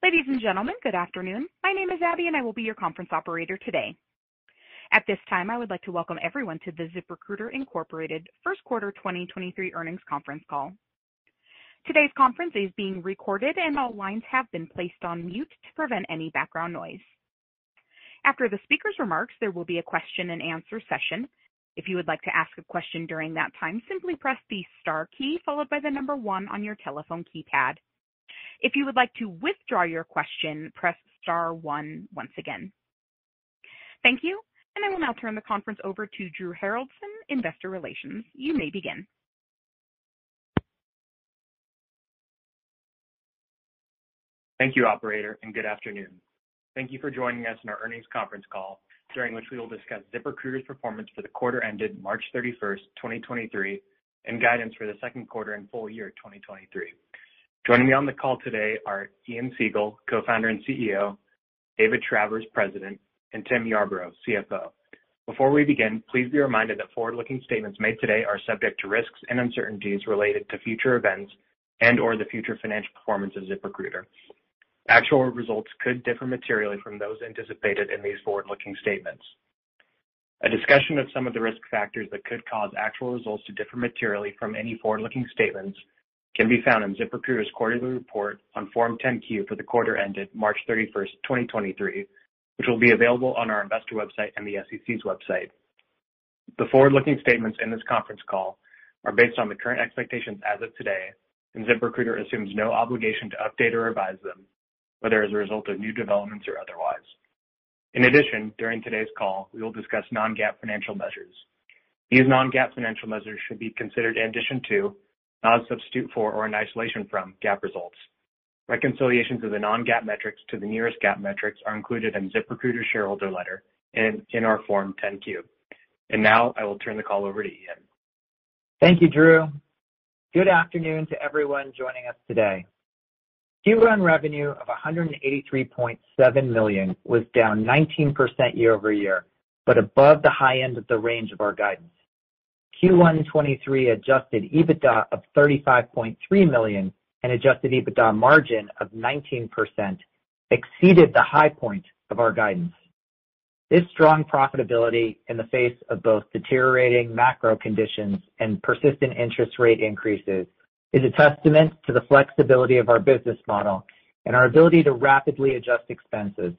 Ladies and gentlemen, good afternoon. My name is Abby, and I will be your conference operator today. At this time, I would like to welcome everyone to the ZipRecruiter, Inc. first quarter 2023 earnings conference call. Today's conference is being recorded, and all lines have been placed on mute to prevent any background noise. After the speaker's remarks, there will be a question-and-answer session. If you would like to ask a question during that time, simply press the star key followed by the number one on your telephone keypad. If you would like to withdraw your question, press star one once again. Thank you, and I will now turn the conference over to Drew Haroldson, Investor Relations. You may begin. Thank you, operator, and good afternoon. Thank you for joining us in our earnings conference call, during which we will discuss ZipRecruiter's performance for the quarter ended March 31st, 2023, and guidance for the second quarter and full year 2023. Joining me on the call today are Ian Siegel, Co-founder and CEO, David Travers, President, and Tim Yarbrough, CFO. Before we begin, please be reminded that forward-looking statements made today are subject to risks and uncertainties related to future events and/or the future financial performance of ZipRecruiter. Actual results could differ materially from those anticipated in these forward-looking statements. A discussion of some of the risk factors that could cause actual results to differ materially from any forward-looking statements can be found in ZipRecruiter's quarterly report on Form 10-Q for the quarter ended March 31st, 2023, which will be available on our investor website and the SEC's website. The forward-looking statements in this conference call are based on the current expectations as of today, and ZipRecruiter assumes no obligation to update or revise them, whether as a result of new developments or otherwise. In addition, during today's call, we will discuss non-GAAP financial measures. These non-GAAP financial measures should be considered in addition to, not a substitute for, or in isolation from GAAP results. Reconciliations of the non-GAAP metrics to the nearest GAAP metrics are included in ZipRecruiter's shareholder letter and in our Form 10-Q. And now I will turn the call over to Ian. Thank you, Drew. Good afternoon to everyone joining us today. Q1 revenue of 183.7 million was down 19% year-over-year, but above the high end of the range of our guidance. Q1 2023 adjusted EBITDA of 35.3 million and adjusted EBITDA margin of 19% exceeded the high point of our guidance. This strong profitability in the face of both deteriorating macro conditions and persistent interest rate increases is a testament to the flexibility of our business model and our ability to rapidly adjust expenses.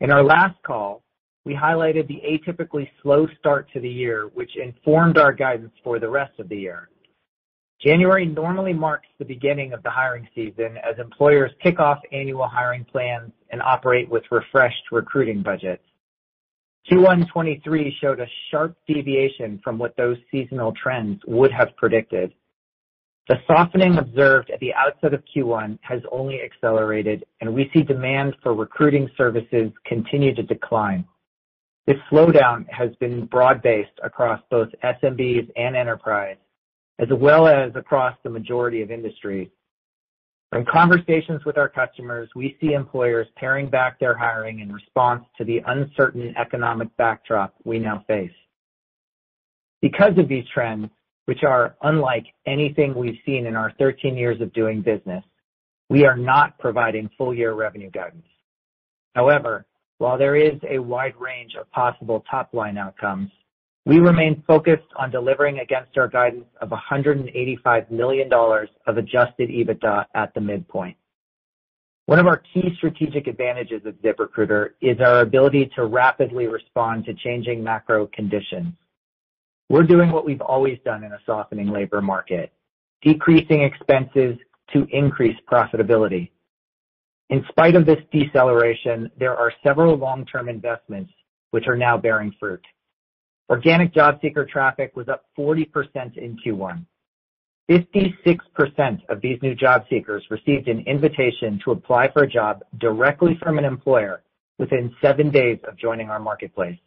In our last call, we highlighted the atypically slow start to the year, which informed our guidance for the rest of the year. January normally marks the beginning of the hiring season as employers kick off annual hiring plans and operate with refreshed recruiting budgets. Q1 2023 showed a sharp deviation from what those seasonal trends would have predicted. The softening observed at the outset of Q1 has only accelerated, and we see demand for recruiting services continue to decline. This slowdown has been broad-based across both SMBs and enterprise, as well as across the majority of industries. From conversations with our customers, we see employers paring back their hiring in response to the uncertain economic backdrop we now face. Because of these trends, which are unlike anything we've seen in our 13 years of doing business, we are not providing full year revenue guidance. However, while there is a wide range of possible top-line outcomes, we remain focused on delivering against our guidance of $185 million of adjusted EBITDA at the midpoint. One of our key strategic advantages at ZipRecruiter is our ability to rapidly respond to changing macro conditions. We're doing what we've always done in a softening labor market, decreasing expenses to increase profitability. In spite of this deceleration, there are several long-term investments which are now bearing fruit. Organic job seeker traffic was up 40% in Q1. 56% of these new job seekers received an invitation to apply for a job directly from an employer within seven days of joining our marketplace.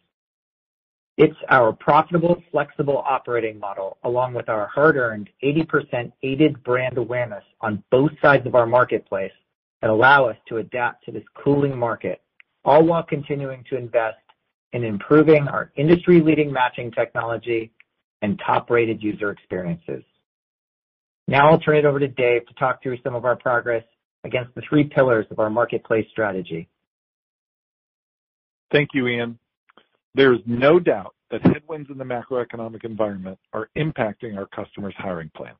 It's our profitable, flexible operating model, along with our hard-earned 80% aided brand awareness on both sides of our marketplace, that allow us to adapt to this cooling market, all while continuing to invest in improving our industry-leading matching technology and top-rated user experiences. Now I'll turn it over to Dave to talk through some of our progress against the three pillars of our marketplace strategy. Thank you, Ian. There is no doubt that headwinds in the macroeconomic environment are impacting our customers' hiring plans.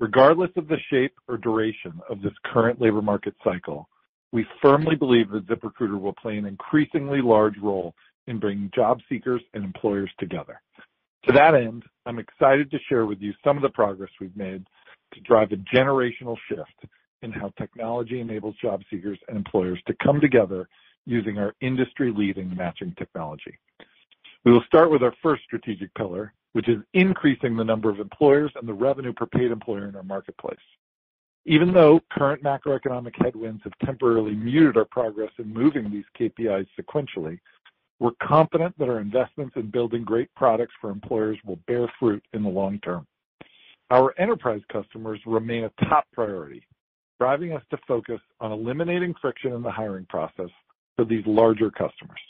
Regardless of the shape or duration of this current labor market cycle, we firmly believe that ZipRecruiter will play an increasingly large role in bringing job seekers and employers together. To that end, I'm excited to share with you some of the progress we've made to drive a generational shift in how technology enables job seekers and employers to come together using our industry-leading matching technology. We will start with our first strategic pillar, which is increasing the number of employers and the revenue per paid employer in our marketplace. Even though current macroeconomic headwinds have temporarily muted our progress in moving these KPIs sequentially, we're confident that our investments in building great products for employers will bear fruit in the long term. Our enterprise customers remain a top priority, driving us to focus on eliminating friction in the hiring process for these larger customers.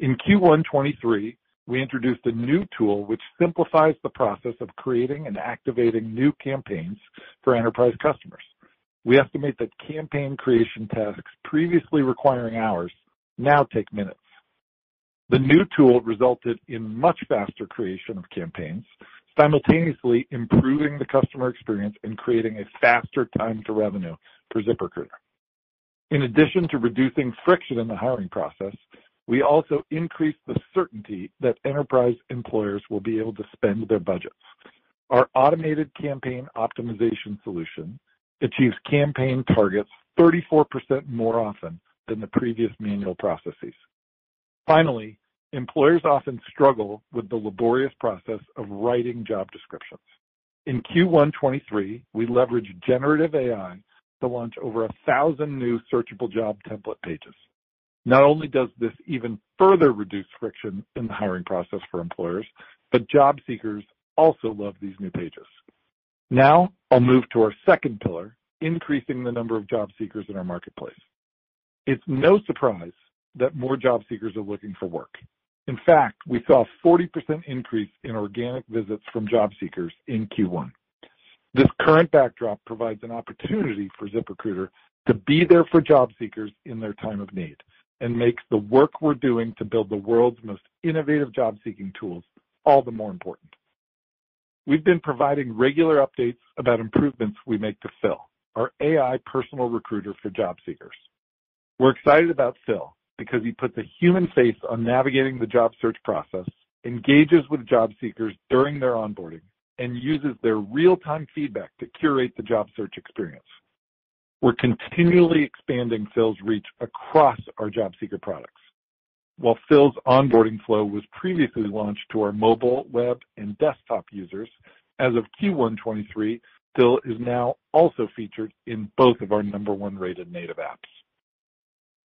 In Q1 2023, we introduced a new tool which simplifies the process of creating and activating new campaigns for enterprise customers. We estimate that campaign creation tasks previously requiring hours now take minutes. The new tool resulted in much faster creation of campaigns, simultaneously improving the customer experience and creating a faster time to revenue for ZipRecruiter. In addition to reducing friction in the hiring process, we also increased the certainty that enterprise employers will be able to spend their budgets. Our automated campaign optimization solution achieves campaign targets 34% more often than the previous manual processes. Finally, employers often struggle with the laborious process of writing job descriptions. In Q1 2023, we leveraged generative AI to launch over 1,000 new searchable job template pages. Not only does this even further reduce friction in the hiring process for employers, but job seekers also love these new pages. Now I'll move to our second pillar, increasing the number of job seekers in our marketplace. It's no surprise that more job seekers are looking for work. In fact, we saw a 40% increase in organic visits from job seekers in Q1. This current backdrop provides an opportunity for ZipRecruiter to be there for job seekers in their time of need and makes the work we're doing to build the world's most innovative job-seeking tools all the more important. We've been providing regular updates about improvements we make to Phil, our AI personal recruiter for job seekers. We're excited about Phil because he puts a human face on navigating the job search process, engages with job seekers during their onboarding, and uses their real-time feedback to curate the job search experience. We're continually expanding Phil's reach across our job seeker products. While Phil's onboarding flow was previously launched to our mobile, web, and desktop users, as of Q1 2023, Phil is now also featured in both of our number one rated native apps.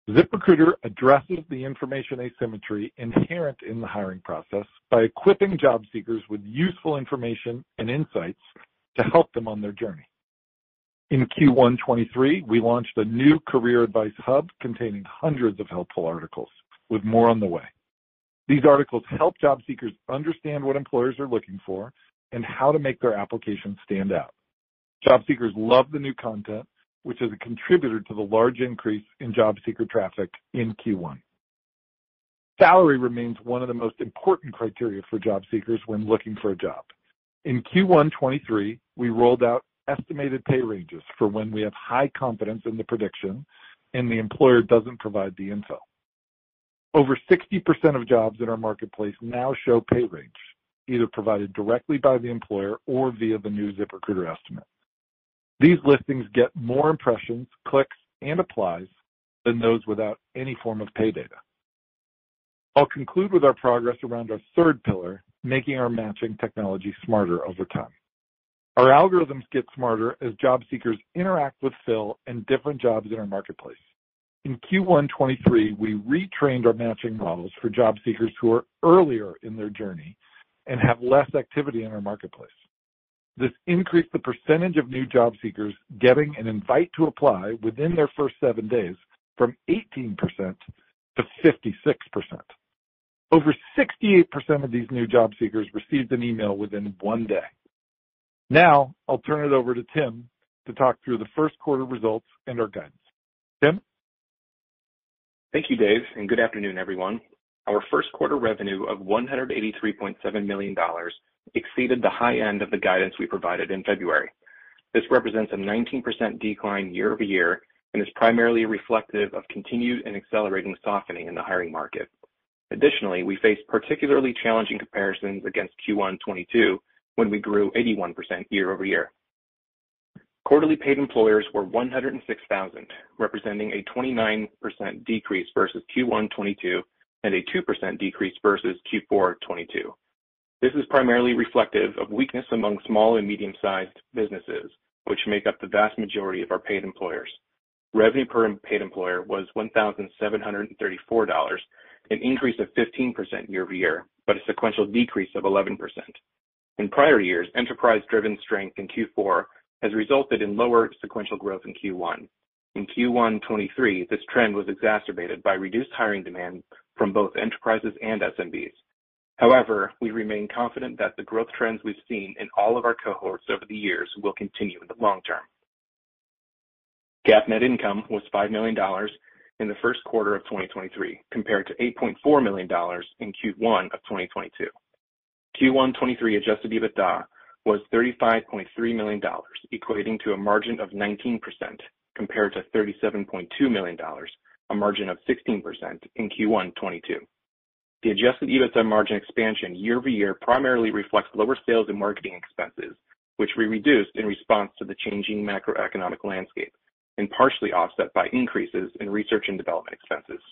ZipRecruiter addresses the information asymmetry inherent in the hiring process by equipping job seekers with useful information and insights to help them on their journey. In Q1 2023, we launched a new career advice hub containing hundreds of helpful articles, with more on the way. These articles help job seekers understand what employers are looking for and how to make their applications stand out. Job seekers love the new content, which is a contributor to the large increase in job seeker traffic in Q1. Salary remains one of the most important criteria for job seekers when looking for a job. In Q1 2023, we rolled out estimated pay ranges for when we have high confidence in the prediction and the employer doesn't provide the info. Over 60% of jobs in our marketplace now show pay range, either provided directly by the employer or via the new ZipRecruiter estimate. These listings get more impressions, clicks, and applies than those without any form of pay data. I'll conclude with our progress around our third pillar, making our matching technology smarter over time. Our algorithms get smarter as job seekers interact with Phil and different jobs in our marketplace. In Q1 2023, we retrained our matching models for job seekers who are earlier in their journey and have less activity in our marketplace. This increased the percentage of new job seekers getting an invite to apply within their first seven days from 18% to 56%. Over 68% of these new job seekers received an email within one day. Now I'll turn it over to Tim to talk through the first quarter results and our guidance. Tim? Thank you, Dave, and good afternoon, everyone. Our first quarter revenue of $183.7 million exceeded the high end of the guidance we provided in February. This represents a 19% decline year-over-year and is primarily reflective of continued and accelerating softening in the hiring market. Additionally, we face particularly challenging comparisons against Q1 2022, when we grew 81% year-over-year. Quarterly paid employers were 106,000, representing a 29% decrease versus Q1 2022 and a 2% decrease versus Q4 2022. This is primarily reflective of weakness among small and medium-sized businesses, which make up the vast majority of our paid employers. Revenue per paid employer was $1,734, an increase of 15% year-over-year, but a sequential decrease of 11%. In prior years, enterprise-driven strength in Q4 has resulted in lower sequential growth in Q1. In Q1 2023, this trend was exacerbated by reduced hiring demand from both enterprises and SMBs. However, we remain confident that the growth trends we've seen in all of our cohorts over the years will continue in the long term. GAAP net income was $5 million in the first quarter of 2023, compared to $8.4 million in Q1 of 2022. Q1 2023 adjusted EBITDA was $35.3 million, equating to a margin of 19% compared to $37.2 million, a margin of 16% in Q1 2022. The adjusted EBITDA margin expansion year-over-year primarily reflects lower sales and marketing expenses, which we reduced in response to the changing macroeconomic landscape and partially offset by increases in research and development expenses.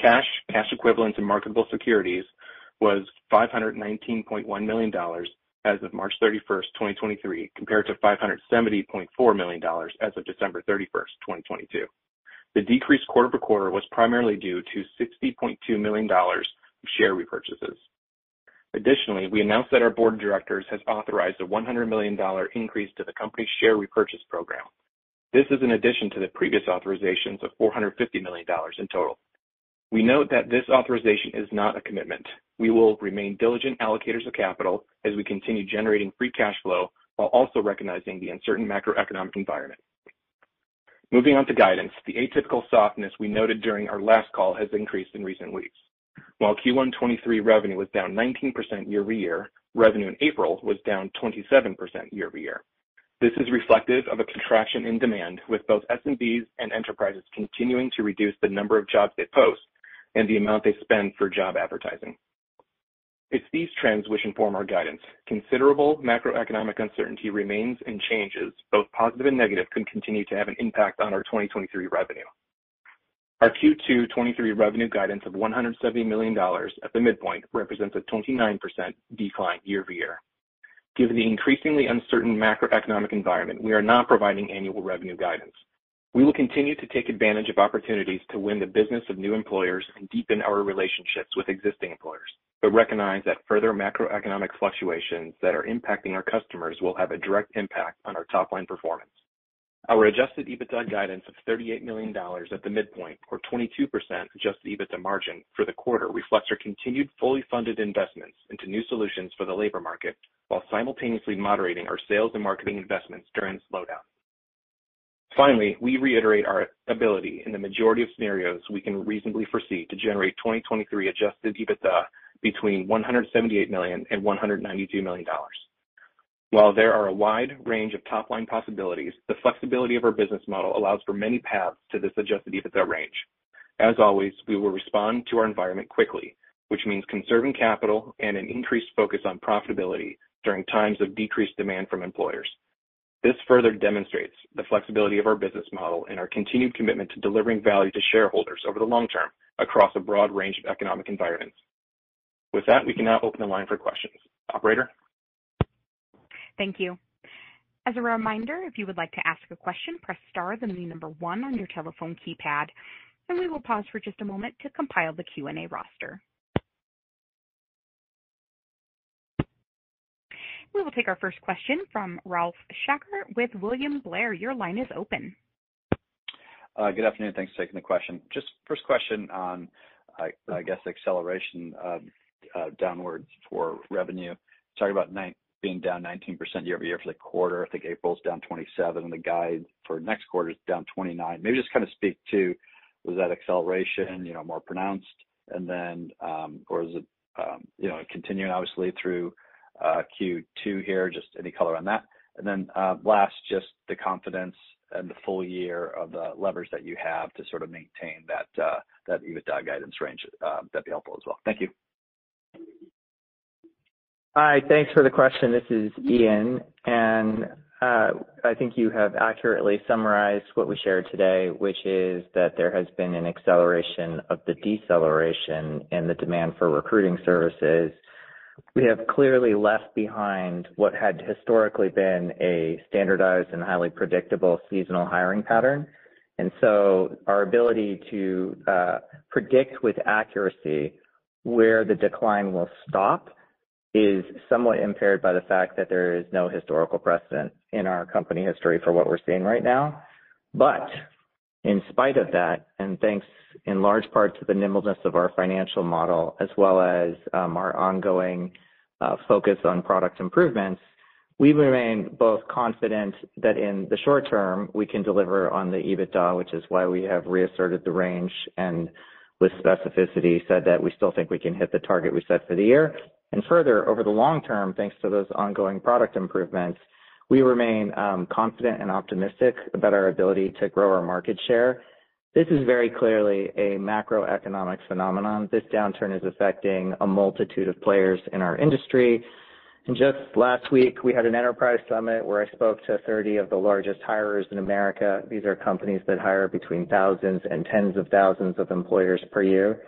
Cash, cash equivalents, and marketable securities was $519.1 million as of March 31st, 2023, compared to $570.4 million as of December 31st, 2022. The decrease quarter-over-quarter was primarily due to $60.2 million of share repurchases. Additionally, we announced that our board of directors has authorized a $100 million increase to the company's share repurchase program. This is in addition to the previous authorizations of $450 million in total. We note that this authorization is not a commitment. We will remain diligent allocators of capital as we continue generating free cash flow while also recognizing the uncertain macroeconomic environment. Moving on to guidance. The atypical softness we noted during our last call has increased in recent weeks. While Q1 2023 revenue was down 19% year-over-year, revenue in April was down 27% year-over-year. This is reflective of a contraction in demand, with both SMBs and enterprises continuing to reduce the number of jobs they post and the amount they spend for job advertising. It's these trends which inform our guidance. Considerable macroeconomic uncertainty remains and changes, both positive and negative, could continue to have an impact on our 2023 revenue. Our Q2 2023 revenue guidance of $170 million at the midpoint represents a 29% decline year-over-year. Given the increasingly uncertain macroeconomic environment, we are not providing annual revenue guidance. We will continue to take advantage of opportunities to win the business of new employers and deepen our relationships with existing employers, but recognize that further macroeconomic fluctuations that are impacting our customers will have a direct impact on our top-line performance. Our adjusted EBITDA guidance of $38 million at the midpoint, or 22% adjusted EBITDA margin for the quarter, reflects our continued fully funded investments into new solutions for the labor market while simultaneously moderating our sales and marketing investments during the slowdown. Finally, we reiterate our ability in the majority of scenarios we can reasonably foresee to generate 2023 adjusted EBITDA between $178 million and $192 million. While there are a wide range of top-line possibilities, the flexibility of our business model allows for many paths to this adjusted EBITDA range. As always, we will respond to our environment quickly, which means conserving capital and an increased focus on profitability during times of decreased demand from employers. This further demonstrates the flexibility of our business model and our continued commitment to delivering value to shareholders over the long term across a broad range of economic environments. With that, we can now open the line for questions. Operator? Thank you. As a reminder, if you would like to ask a question, press star, then the number one on your telephone keypad, and we will pause for just a moment to compile the Q&A roster. We will take our first question from Ralph Schackart with William Blair. Your line is open. Uh, good afternoon. Thanks for taking the question. Just first question on, I guess, acceleration uh, downwards for revenue. Talking about being down 19% year-over-year for the quarter. I think April's down 27, and the guide for next quarter is down 29. Maybe just kind of speak to, was that acceleration, you know, more pronounced? And then um, or is it, um, you know, continuing obviously through Q2 here? Just any color on that. And then uh last, just the confidence and the full year of the levers that you have to sort of maintain that that EBITDA guidance range, that'd be helpful as well. Thank you. Hi. Thanks for the question. This is Ian. And uh I think you have accurately summarized what we shared today, which is that there has been an acceleration of the deceleration in the demand for recruiting services. We have clearly left behind what had historically been a standardized and highly predictable seasonal hiring pattern. And so our ability to uh, predict with accuracy where the decline will stop is somewhat impaired by the fact that there is no historical precedent in our company history for what we're seeing right now. In spite of that, and thanks in large part to the nimbleness of our financial model as well as um, our ongoing uh, focus on product improvements, we remain both confident that in the short term, we can deliver on the EBITDA, which is why we have reasserted the range and with specificity said that we still think we can hit the target we set for the year. And further, over the long term, thanks to those ongoing product improvements, we remain um, confident and optimistic about our ability to grow our market share. This is very clearly a macroeconomic phenomenon. This downturn is affecting a multitude of players in our industry. And just last week, we had an enterprise summit where I spoke to 30 of the largest hirers in America. These are companies that hire between thousands and tens of thousands of employers per year.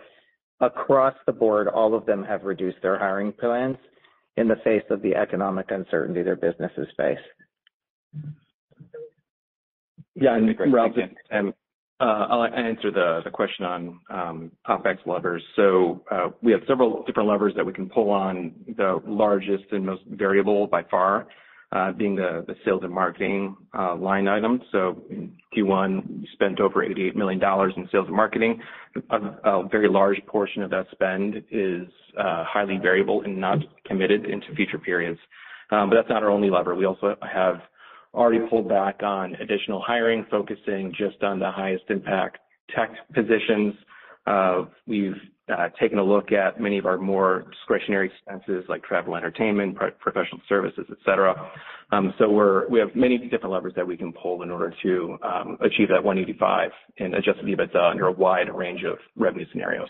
Across the board, all of them have reduced their hiring plans in the face of the economic uncertainty their businesses face. Yeah. And Ralph, um, uh, I'll answer the the question on um, OpEx levers. So uh, we have several different levers that we can pull on. The largest and most variable by far, being the sales and marketing uh line item. So in Q1, we spent over $88 million in sales and marketing. A very large portion of that spend is uh highly variable and not committed into future periods. Um but that's not our only lever. We also have already pulled back on additional hiring, focusing just on the highest impact tech positions. Uh we've taken a look at many of our more discretionary expenses like travel, entertainment, professional services, et cetera. Um so We have many different levers that we can pull in order to achieve that 185 in adjusted EBITDA under a wide range of revenue scenarios.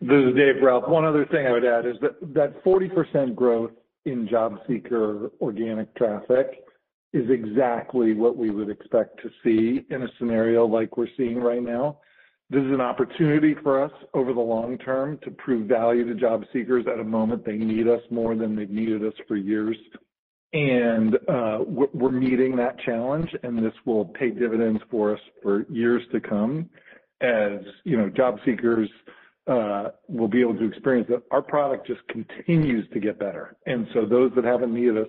This is Dave, Ralph. One other thing I would add is that that 40% growth in job seeker organic traffic is exactly what we would expect to see in a scenario like we're seeing right now. This is an opportunity for us over the long term to prove value to job seekers at a moment they need us more than they've needed us for years. And uh we're meeting that challenge, and this will pay dividends for us for years to come. As, you know, job seekers will be able to experience that our product just continues to get better. And so those that haven't needed us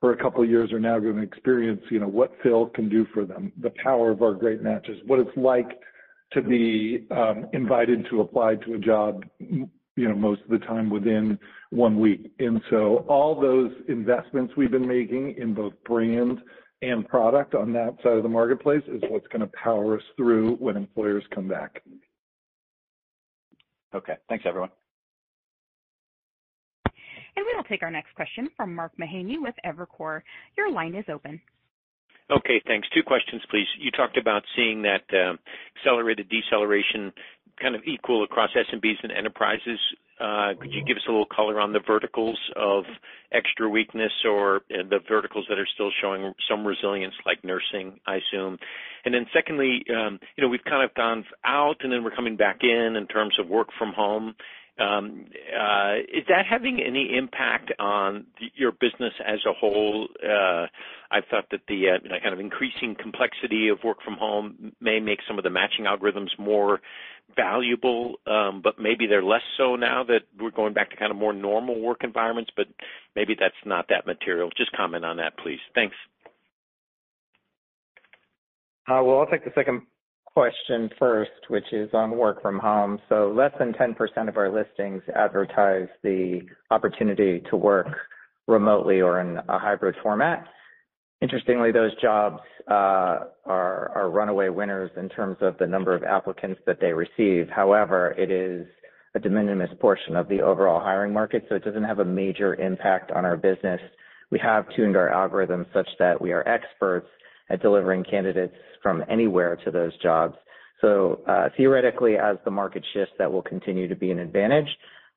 for a couple of years are now gonna experience, you know, what Phil can do for them, the power of our great matches, what it's like to be um, invited to apply to a job, you know, most of the time within one week. And so all those investments we've been making in both brand and product on that side of the marketplace is what's gonna power us through when employers come back. Okay. Thanks, everyone. And we will take our next question from Mark Mahaney with Evercore. Your line is open. Okay, thanks. Two questions, please. You talked about seeing that um, accelerated deceleration kind of equal across SMBs and enterprises. Uh, could you give us a little color on the verticals of extra weakness or uh, the verticals that are still showing some resilience like nursing, I assume? And then secondly, um, you know, we've kind of gone out and then we're coming back in in terms of work from home. Um, uh, is that having any impact on your business as a whole? Uh, I thought that the, uh, know, kind of increasing complexity of work from home may make some of the matching algorithms more valuable, um, but maybe they're less so now that we're going back to kind of more normal work environments, but maybe that's not that material. Just comment on that, please. Thanks. Well, I'll take the second question first, which is on work from home. So less than 10% of our listings advertise the opportunity to work remotely or in a hybrid format. Interestingly, those jobs uh, are runaway winners in terms of the number of applicants that they receive. However, it is a de minimis portion of the overall hiring market, so it doesn't have a major impact on our business. We have tuned our algorithm such that we are experts at delivering candidates from anywhere to those jobs. So uh, theoretically, as the market shifts, that will continue to be an advantage.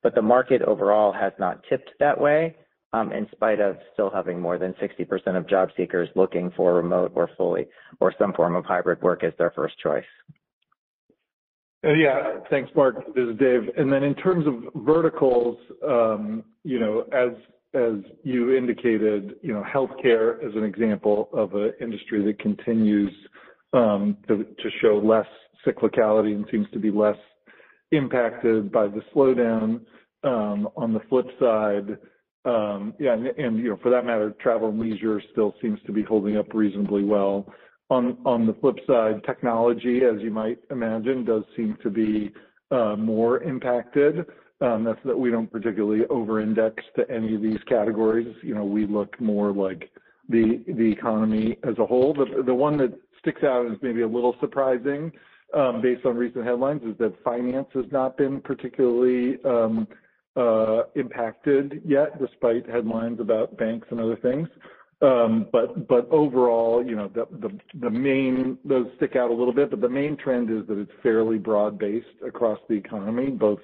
But the market overall has not tipped that way, um, in spite of still having more than 60% of job seekers looking for remote or fully or some form of hybrid work as their first choice. Uh, yeah. Thanks, Mark. This is Dave. And then in terms of verticals, um, you know, as you indicated, you know, healthcare is an example of an industry that continues um, to show less cyclicality and seems to be less impacted by the slowdown. Um, on the flip side, um, yeah, and, you know, for that matter, travel and leisure still seems to be holding up reasonably well. On on the flip side, technology, as you might imagine, does seem to be uh, more impacted. Um, that's that we don't particularly over-index to any of these categories. You know, we look more like the the economy as a whole. The the one that sticks out as maybe a little surprising, um, based on recent headlines, is that finance has not been particularly um, uh, impacted yet, despite headlines about banks and other things. Um but but overall, you know, the the main... those stick out a little bit, but the main trend is that it's fairly broad-based across the economy, both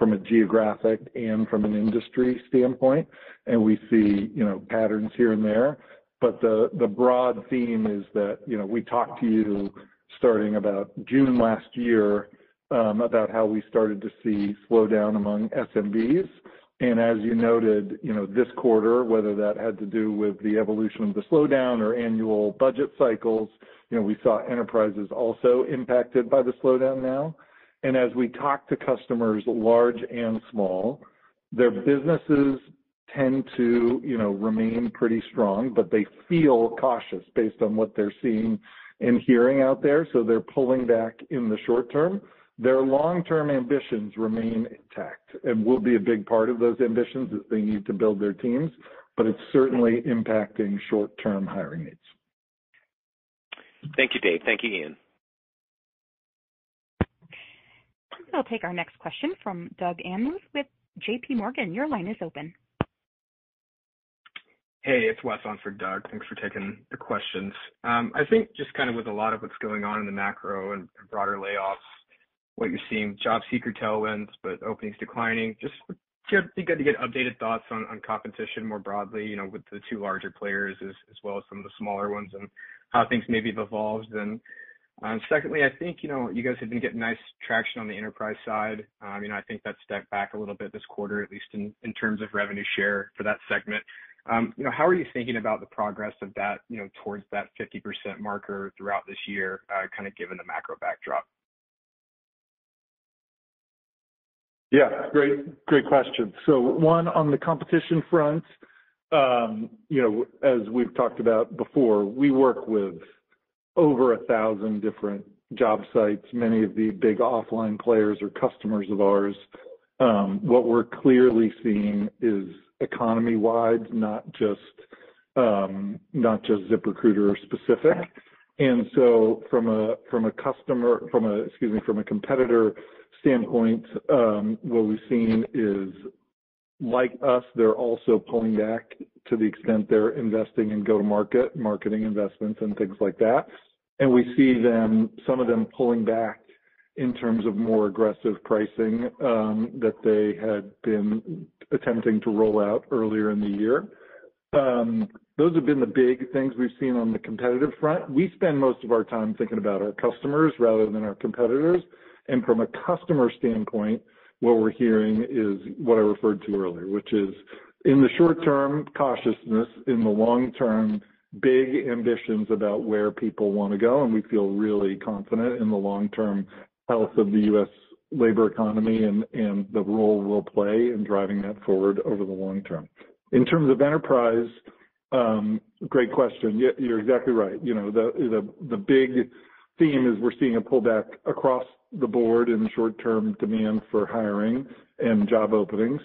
from a geographic and from an industry standpoint. And we see, you know, patterns here and there. But the broad theme is that, you know, we talked to you starting about June last year, um, about how we started to see slowdown among SMBs. And as you noted, you know, this quarter, whether that had to do with the evolution of the slowdown or annual budget cycles, you know, we saw enterprises also impacted by the slowdown now. And as we talk to customers, large and small, their businesses tend to, you know, remain pretty strong, but they feel cautious based on what they're seeing and hearing out there, so they're pulling back in the short term. Their long-term ambitions remain intact and will be a big part of those ambitions as they need to build their teams, but it's certainly impacting short-term hiring needs. Thank you, Dave. Thank you, Ian. We'll take our next question from Doug Anmuth with JPMorgan. Your line is open. Hey, it's Wes on for Doug. Thanks for taking the questions. Um, I think just kind of with a lot of what's going on in the macro and broader layoffs, what you're seeing, job seeker tailwinds, but openings declining, just would be good to get updated thoughts on competition more broadly, you know, with the two larger players as well as some of the smaller ones and how things maybe have evolved. Um, secondly, I think, you know, you guys have been getting nice traction on the enterprise side. Um, you know, I think that stepped back a little bit this quarter, at least in terms of revenue share for that segment. Um, you know, how are you thinking about the progress of that, you know, towards that 50% marker throughout this year, uh, kind of given the macro backdrop? Yeah, great great question. So one, on the competition front, you know, as we've talked about before, we work with over 1,000 different job sites. Many of the big offline players are customers of ours. Um, what we're clearly seeing is economy-wide, not just, um, not just ZipRecruiter specific. And so from a from a customer from a excuse me, from a competitor standpoint, um, what we've seen is, like us, they're also pulling back to the extent they're investing in go-to-market, marketing investments and things like that. And we see them, some of them pulling back in terms of more aggressive pricing that they had been attempting to roll out earlier in the year. Um, Those have been the big things we've seen on the competitive front. We spend most of our time thinking about our customers rather than our competitors. And from a customer standpoint, what we're hearing is what I referred to earlier, which is in the short term, cautiousness, in the long term, big ambitions about where people wanna go, and we feel really confident in the long-term health of the U.S. labor economy and the role we'll play in driving that forward over the long term. In terms of enterprise, um, great question. You're exactly right. You know, the the the big theme is we're seeing a pullback across the board in short-term demand for hiring and job openings.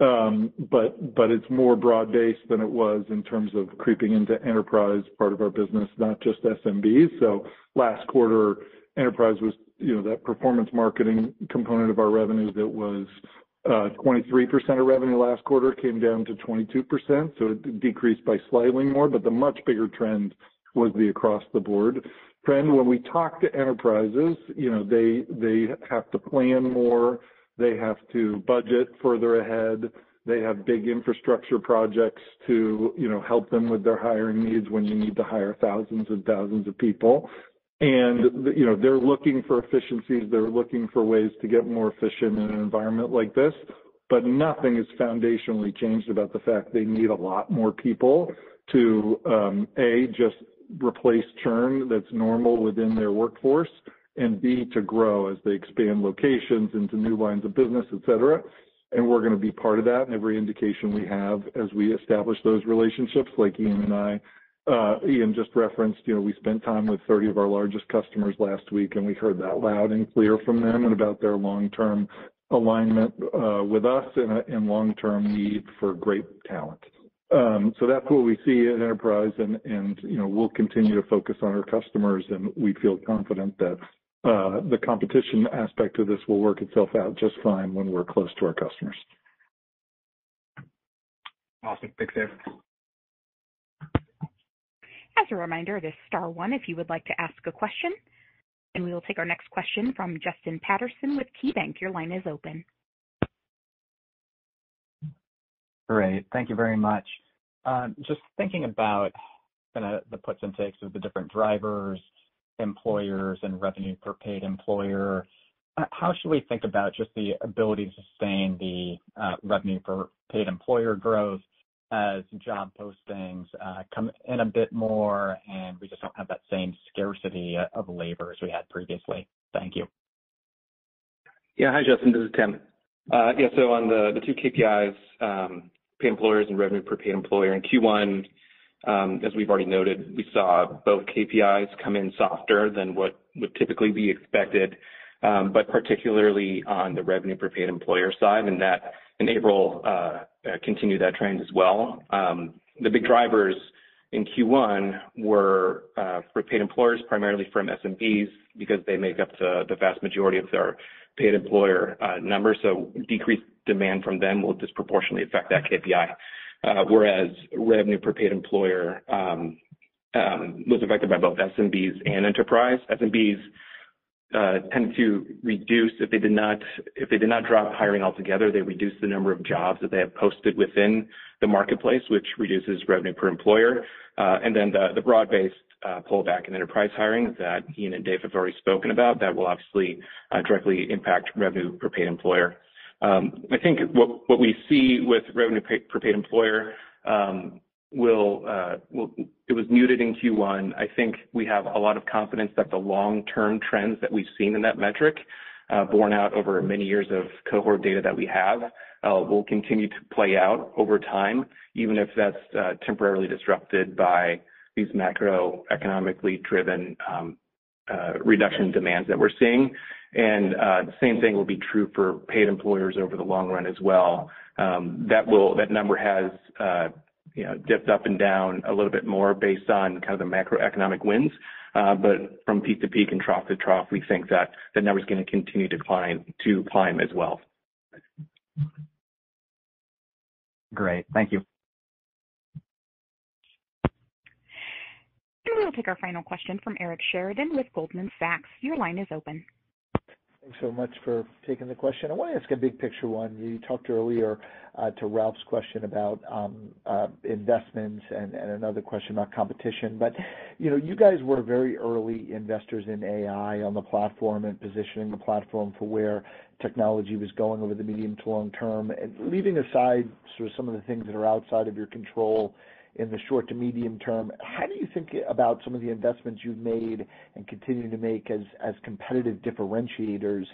Um, but but it's more broad-based than it was in terms of creeping into enterprise part of our business, not just SMBs. So last quarter, enterprise was, you know, that performance marketing component of our revenue that was 23% of revenue last quarter came down to 22%, so it decreased by slightly more. But the much bigger trend was the across-the-board trend. When we talk to enterprises, you know, they they have to plan more, they have to budget further ahead. They have big infrastructure projects to, you know, help them with their hiring needs when you need to hire thousands and thousands of people. And, you know, they're looking for efficiencies. They're looking for ways to get more efficient in an environment like this. But nothing has foundationally changed about the fact they need a lot more people to um, A, just replace churn that's normal within their workforce, and B, to grow as they expand locations into new lines of business, et cetera. And we're gonna be part of that. And every indication we have as we establish those relationships, like Ian and I, uh, Ian just referenced, you know, we spent time with 30 of our largest customers last week, and we heard that loud and clear from them and about their long-term alignment uh, with us and long-term need for great talent. Um, that's what we see in enterprise and, you know, we'll continue to focus on our customers, and we feel confident that uh, the competition aspect of this will work itself out just fine when we're close to our customers. Awesome. Thanks, Dave. As a reminder, it is star one if you would like to ask a question. And we will take our next question from Justin Patterson with KeyBanc. Your line is open. Great. Thank you very much. Um, just thinking about kinda the puts and takes of the different drivers, employers, and revenue per paid employer, uh, how should we think about just the ability to sustain the uh, revenue per paid employer growth as job postings uh, come in a bit more and we just don't have that same scarcity of labor as we had previously? Thank you. Yeah. Hi, Justin. This is Tim. Yeah, so on the two KPIs, um, paid employers and revenue per paid employer in Q1, um, as we've already noted, we saw both KPIs come in softer than what would typically be expected, um, but particularly on the revenue per paid employer side, and that in April uh, uh, continued that trend as well. Um, the big drivers in Q1 were uh, for paid employers, primarily from SMBs because they make up the vast majority of their paid employer uh, numbers. Decreased demand from them will disproportionately affect that KPI. Uh, whereas revenue per paid employer um, um, was affected by both SMBs and enterprise. SMBs uh, tend to reduce if they did not if they did not drop hiring altogether, they reduce the number of jobs that they have posted within the marketplace, which reduces revenue per employer. And then the broad-based Uh, pullback in enterprise hiring that Ian and Dave have already spoken about, that will obviously uh, directly impact revenue per paid employer. Um, I think what we see with revenue per paid employer um, uh, will it was muted in Q1. I think we have a lot of confidence that the long-term trends that we've seen in that metric, borne out over many years of cohort data that we have, will continue to play out over time, even if that's temporarily disrupted by these macroeconomically driven um, uh, reduction demands that we're seeing. And uh, the same thing will be true for paid employers over the long run as well. Um, that number has, uh, you know, dipped up and down a little bit more based on kind of the macroeconomic winds. But from peak to peak and trough to trough, we think that the number is gonna continue to climb as well. Great. Thank you. We'll take our final question from Eric Sheridan with Goldman Sachs. Your line is open. Thanks so much for taking the question. I wanna ask a big picture one. You talked earlier uh, to Ralph's question about um, uh, investments and another question about competition. But you know, you guys were very early investors in AI on the platform and positioning the platform for where technology was going over the medium to long term. Leaving aside sort of some of the things that are outside of your control in the short to medium term, how do you think about some of the investments you've made and continue to make as competitive differentiators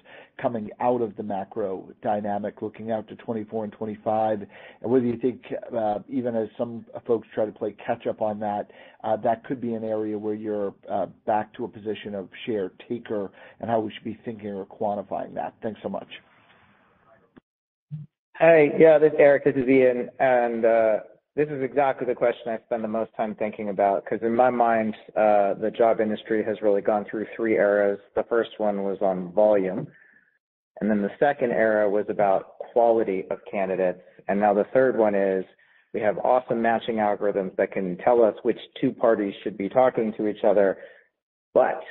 coming out of the macro dynamic, looking out to 2024 and 2025? Whether you think, uh, even as some folks try to play catch up on that uh, that could be an area where you're uh, back to a position of share taker and how we should be thinking or quantifying that. Thanks so much. Hey. Yeah, this is Eric. This is Ian. This is exactly the question I spend the most time thinking about because in my mind, uh, the job industry has really gone through three eras. The first one was on volume, and then the second era was about quality of candidates. And now the third one is we have awesome matching algorithms that can tell us which two parties should be talking to each other. But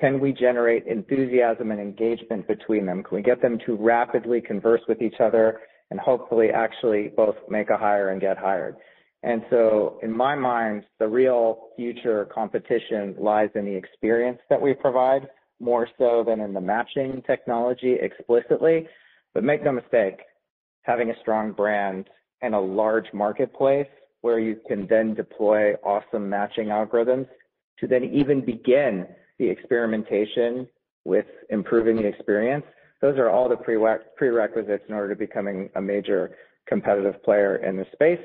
can we generate enthusiasm and engagement between them? Can we get them to rapidly converse with each other and hopefully actually both make a hire and get hired? And so in my mind, the real future competition lies in the experience that we provide, more so than in the matching technology explicitly. But make no mistake, having a strong brand and a large marketplace where you can then deploy awesome matching algorithms to then even begin the experimentation with improving the experience, those are all the prerequisites in order to becoming a major competitive player in the space.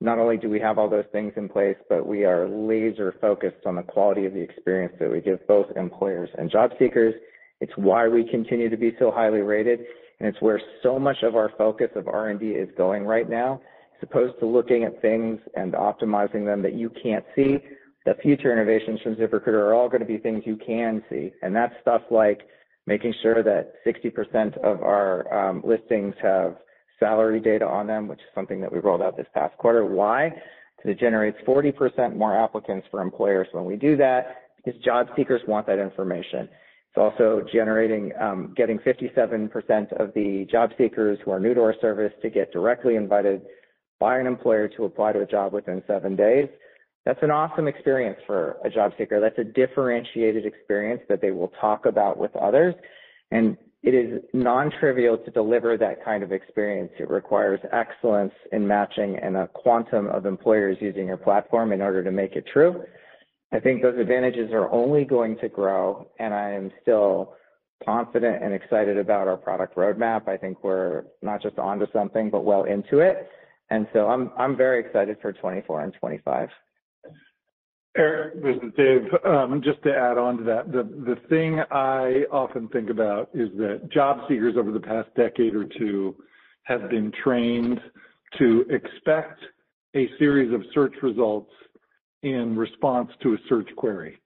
Not only do we have all those things in place, but we are laser-focused on the quality of the experience that we give both employers and job seekers. It's why we continue to be so highly rated, and it's where so much of our focus of R&D is going right now. As opposed to looking at things and optimizing them that you can't see, the future innovations from ZipRecruiter are all gonna be things you can see. And that's stuff like making sure that 60% of our um, listings have salary data on them, which is something that we rolled out this past quarter. Why? Because it generates 40% more applicants for employers when we do that, because job seekers want that information. It's also generating, um, getting 57% of the job seekers who are new to our service to get directly invited by an employer to apply to a job within seven days. That's an awesome experience for a job seeker. That's a differentiated experience that they will talk about with others. And it is non-trivial to deliver that kind of experience. It requires excellence in matching and a quantum of employers using your platform in order to make it true. I think those advantages are only going to grow, and I am still confident and excited about our product roadmap. I think we're not just onto something, but well into it. And so I'm I'm very excited for 24 and 2025. Eric, this is Dave. Um, just to add on to that, the thing I often think about is that job seekers over the past decade or two have been trained to expect a series of search results in response to a search query.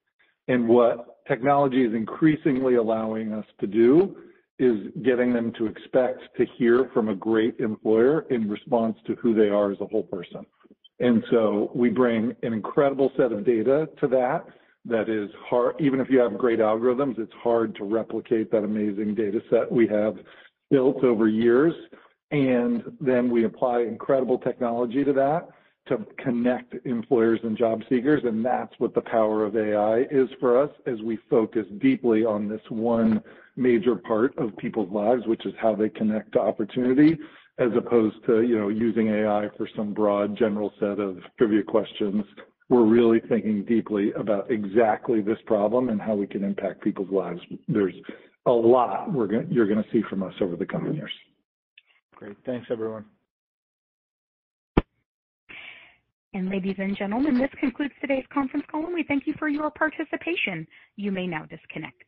And what technology is increasingly allowing us to do is getting them to expect to hear from a great employer in response to who they are as a whole person. And so we bring an incredible set of data to that. that is hard. Even if you have great algorithms, it's hard to replicate that amazing data set we have built over years. And then we apply incredible technology to that to connect employers and job seekers, and that's what the power of AI is for us as we focus deeply on this one major part of people's lives, which is how they connect to opportunity, as opposed to, you know, using AI for some broad general set of trivia questions. We're really thinking deeply about exactly this problem and how we can impact people's lives. There's a lot you're gonna see from us over the coming years. Great. Thanks, everyone. And ladies and gentlemen, this concludes today's conference call, and we thank you for your participation. You may now disconnect.